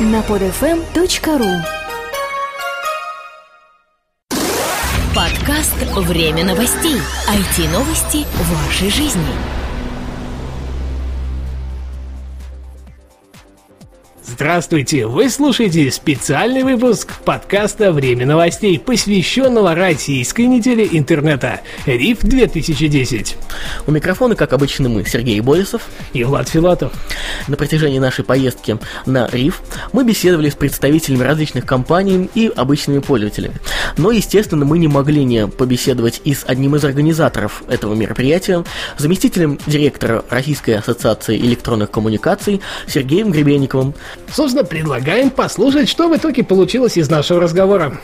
на podfm.ru Подкаст «Время новостей». IT-новости вашей жизни. Здравствуйте! Вы слушаете специальный выпуск подкаста «Время новостей», посвященного российской неделе интернета РИФ 2010. У микрофона, как обычно, мы, Сергей Болесов и Влад Филатов. На протяжении нашей поездки на РИФ мы беседовали с представителями различных компаний и обычными пользователями. Но, естественно, мы не могли не побеседовать и с одним из организаторов этого мероприятия, заместителем директора Российской ассоциации электронных коммуникаций Сергеем Гребенниковым, Собственно, предлагаем послушать, что в итоге получилось из нашего разговора.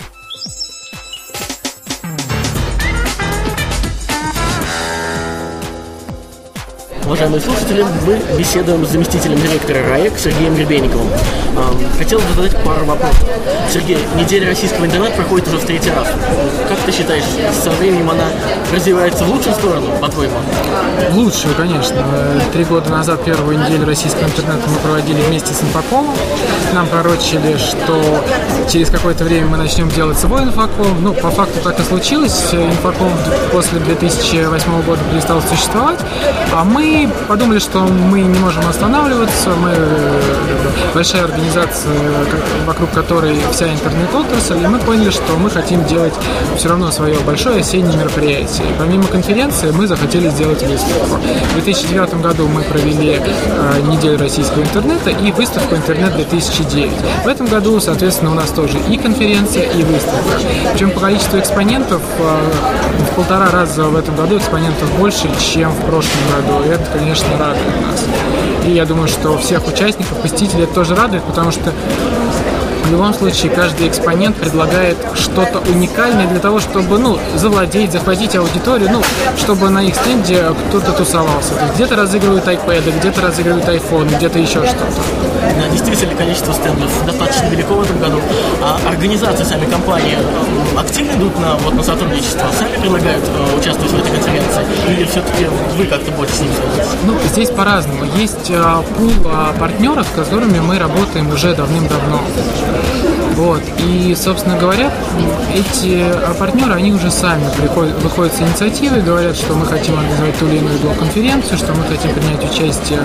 Уважаемые слушатели, мы беседуем с заместителем директора РАЭК Сергеем Гребенниковым. Хотел бы задать пару вопросов. Сергей, неделя российского интернета проходит уже в третий раз. Как ты считаешь, со временем она развивается в лучшую сторону, по-твоему? Лучшую, конечно. Три года назад первую неделю российского интернета мы проводили вместе с Инфокомом. Нам пророчили, что через какое-то время мы начнем делать свой Инфоком. Ну, по факту так и случилось. Инфоком после 2008 года перестал существовать. А мы подумали, что мы не можем останавливаться, мы э, большая организация, вокруг которой вся интернет-отрасль, и мы поняли, что мы хотим делать все равно свое большое осеннее мероприятие. И помимо конференции мы захотели сделать выставку. В 2009 году мы провели э, неделю российского интернета и выставку «Интернет-2009». В этом году, соответственно, у нас тоже и конференция, и выставка. Причем по количеству экспонентов э, в полтора раза в этом году экспонентов больше, чем в прошлом году. И это конечно, радует нас. И я думаю, что всех участников, посетителей это тоже радует, потому что в любом случае каждый экспонент предлагает что-то уникальное для того, чтобы ну, завладеть, захватить аудиторию, ну, чтобы на их стенде кто-то тусовался. То есть где-то разыгрывают iPad, где-то разыгрывают iPhone, где-то еще что-то. Действительно, количество стендов достаточно велико в этом году. А организации сами компании э, активно идут на, вот, на сотрудничество, сами предлагают э, участвовать в этой конференции? Или все-таки вы как-то будете с ними связываться? Ну, здесь по-разному. Есть э, пул э, партнеров, с которыми мы работаем уже давным-давно. Вот. И, собственно говоря, эти партнеры, они уже сами приходят, выходят с инициативой, говорят, что мы хотим организовать ту или иную блок-конференцию, что мы хотим принять участие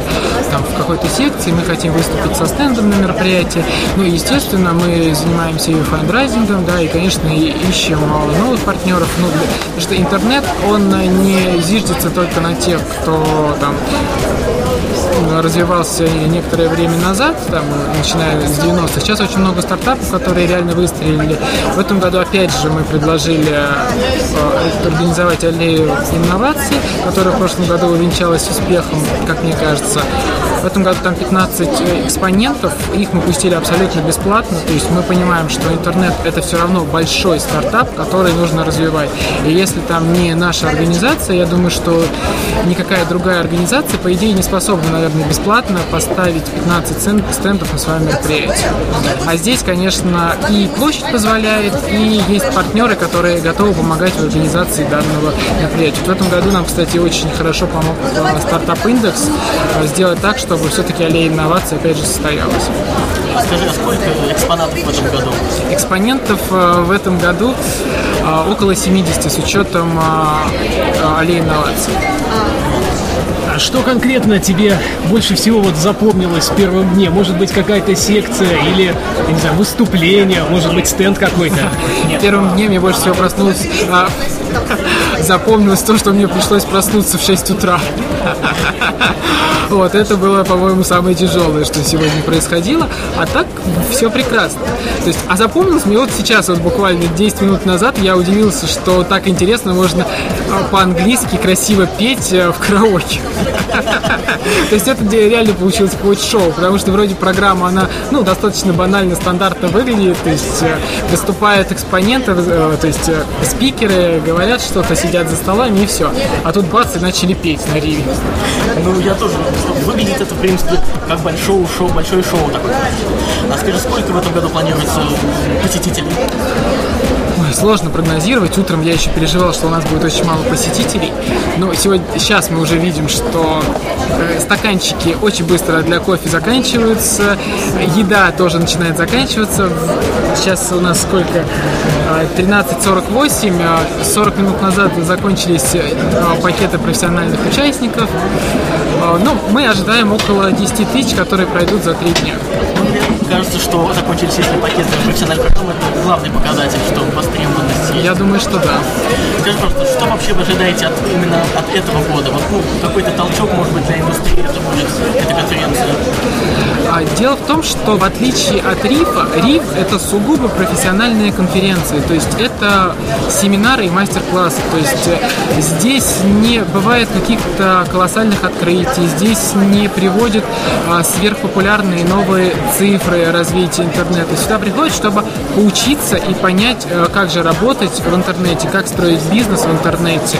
там, в какой-то секции, мы хотим выступить со стендом на мероприятии. Ну, естественно, мы занимаемся и фандрайзингом, да, и, конечно, ищем новых партнеров. Ну, потому что интернет, он не зиждется только на тех, кто там развивался некоторое время назад, там, начиная с 90-х. Сейчас очень много стартапов, которые реально выстрелили. В этом году, опять же, мы предложили э, организовать аллею инноваций, которая в прошлом году увенчалась успехом, как мне кажется. В этом году там 15 экспонентов, их мы пустили абсолютно бесплатно, то есть мы понимаем, что интернет это все равно большой стартап, который нужно развивать. И если там не наша организация, я думаю, что никакая другая организация, по идее, не способна, наверное, бесплатно поставить 15 стендов на своем мероприятии. А здесь, конечно, и площадь позволяет, и есть партнеры, которые готовы помогать в организации данного мероприятия. В этом году нам, кстати, очень хорошо помог э, стартап индекс э, сделать так, что чтобы все-таки аллея инноваций опять же состоялась. Скажи, а сколько экспонатов в этом году? Экспонентов э, в этом году э, около 70 с учетом э, аллеи инноваций. А что конкретно тебе больше всего вот запомнилось в первом дне? Может быть, какая-то секция или, не знаю, выступление, может быть, стенд какой-то? В первом дне мне больше всего проснулось, запомнилось то, что мне пришлось проснуться в 6 утра. Вот, это было, по-моему, самое тяжелое, что сегодня происходило. А так все прекрасно. То есть, а запомнилось мне вот сейчас, вот буквально 10 минут назад, я удивился, что так интересно можно по-английски красиво петь э, в караоке. То есть это реально получилось какое-то потому что вроде программа, она, ну, достаточно банально, стандартно выглядит, то есть э, выступают экспоненты, э, то есть спикеры говорят что-то, сидят за столами и все. А тут бац, и начали петь на риве. Ну, я тоже выглядит это, в принципе, как большое шоу, большое шоу такое. А скажи, сколько в этом году планируется посетителей? Ой, сложно прогнозировать. Утром я еще переживал, что у нас будет очень мало посетителей. Но сегодня, сейчас мы уже видим, что э, стаканчики очень быстро для кофе заканчиваются. Еда тоже начинает заканчиваться. Сейчас у нас сколько? 13.48. Э, 40 минут назад закончились э, пакеты профессиональных участников. Ну, мы ожидаем около 10 тысяч, которые пройдут за 3 дня. Кажется, что закончились если пакеты профессиональных программ, это главный показатель, что востребованность Я думаю, что да. Скажи, пожалуйста, что вообще вы ожидаете от, именно от этого года? Вот, ну, какой-то толчок, может быть, для индустрии это будет, эта конференция? А, дело в том, что в отличие от РИФа, РИФ – это сугубо профессиональные конференции, то есть это семинары и мастер-классы, то есть э, здесь не бывает каких-то колоссальных открытий, здесь не приводят а, сверхпопулярные новые цифры развития интернета. Сюда приходят, чтобы поучиться и понять, э, как же работать в интернете, как строить бизнес в интернете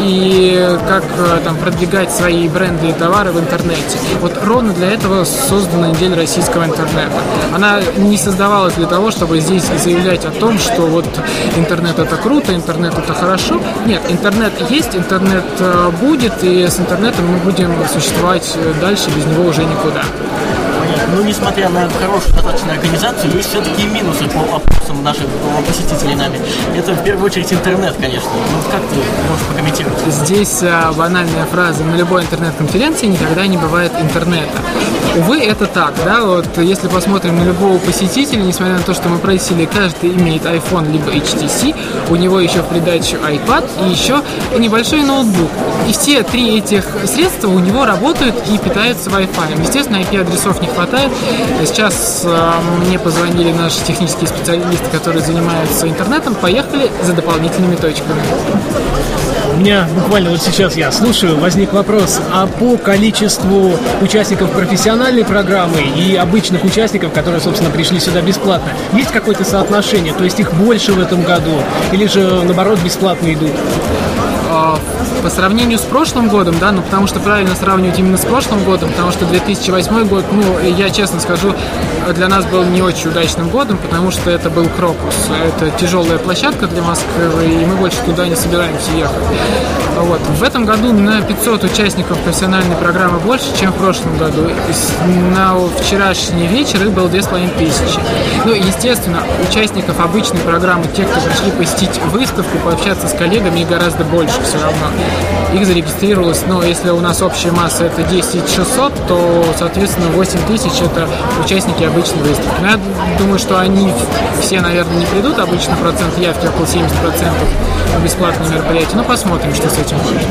и как э, там продвигать свои бренды и товары в интернете. Вот ровно для этого создана неделя российского интернета. Она не создавалась для того, чтобы здесь заявлять о том, что вот интернет это круто, интернет это хорошо. Нет, интернет есть, интернет э, будет, и с интернетом мы будем существовать дальше, без него уже никуда ну, несмотря на хорошую достаточно организацию, есть все-таки минусы по опросам наших посетителей нами. Это в первую очередь интернет, конечно. Ну, как ты можешь прокомментировать? Здесь а, банальная фраза. На любой интернет-конференции никогда не бывает интернета. Увы, это так, да, вот если посмотрим на любого посетителя, несмотря на то, что мы просили, каждый имеет iPhone либо HTC, у него еще в придачу iPad и еще небольшой ноутбук. И все три этих средства у него работают и питаются Wi-Fi. Естественно, IP-адресов не хватает. Сейчас э, мне позвонили наши технические специалисты, которые занимаются интернетом, поехали за дополнительными точками. У меня буквально вот сейчас я слушаю, возник вопрос, а по количеству участников профессиональной программы и обычных участников, которые, собственно, пришли сюда бесплатно, есть какое-то соотношение? То есть их больше в этом году или же, наоборот, бесплатно идут? По сравнению с прошлым годом, да, ну потому что правильно сравнивать именно с прошлым годом, потому что 2008 год, ну, я честно скажу, для нас был не очень удачным годом, потому что это был Крокус. Это тяжелая площадка для Москвы, и мы больше туда не собираемся ехать. Вот. В этом году на 500 участников профессиональной программы больше, чем в прошлом году. На вчерашний вечер их было 2500. Ну, естественно, участников обычной программы, те, кто пришли посетить выставку, пообщаться с коллегами, гораздо больше все равно. Их зарегистрировалось, но если у нас общая масса это 10 600, то, соответственно, 8 тысяч это участники обычной выставки. Но я думаю, что они все, наверное, не придут. Обычно процент явки около 70% на бесплатные мероприятия. Но посмотрим, что с этим будет.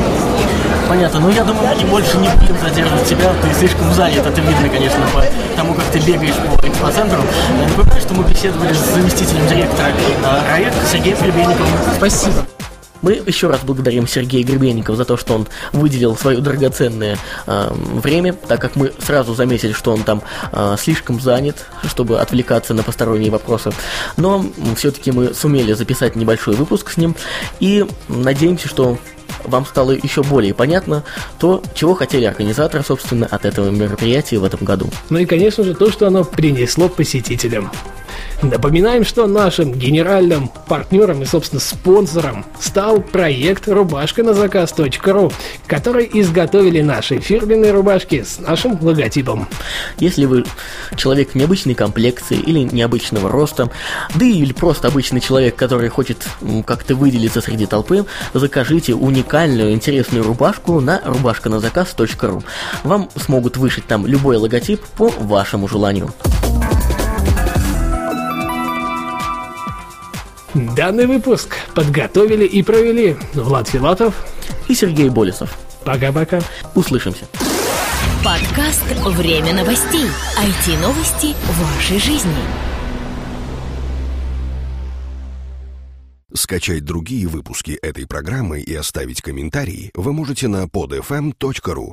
Понятно. Ну, я думаю, мы больше не будем задерживать тебя. Ты слишком занят. Это видно, конечно, по тому, как ты бегаешь по инфоцентру. Напоминаю, что мы беседовали с заместителем директора э, РАЭК Сергеем Гребенниковым. Спасибо. Мы еще раз благодарим Сергея Гребенникова за то, что он выделил свое драгоценное э, время, так как мы сразу заметили, что он там э, слишком занят, чтобы отвлекаться на посторонние вопросы. Но все-таки мы сумели записать небольшой выпуск с ним и надеемся, что вам стало еще более понятно то, чего хотели организаторы, собственно, от этого мероприятия в этом году. Ну и, конечно же, то, что оно принесло посетителям. Напоминаем, что нашим генеральным партнером и, собственно, спонсором стал проект рубашка на заказ.ру, который изготовили наши фирменные рубашки с нашим логотипом. Если вы человек необычной комплекции или необычного роста, да или просто обычный человек, который хочет как-то выделиться среди толпы, закажите уникальную интересную рубашку на рубашка на заказ.ру. Вам смогут вышить там любой логотип по вашему желанию. Данный выпуск подготовили и провели Влад Филатов и Сергей Болесов. Пока-пока. Услышимся. Подкаст «Время новостей». IT-новости вашей жизни. Скачать другие выпуски этой программы и оставить комментарии вы можете на podfm.ru.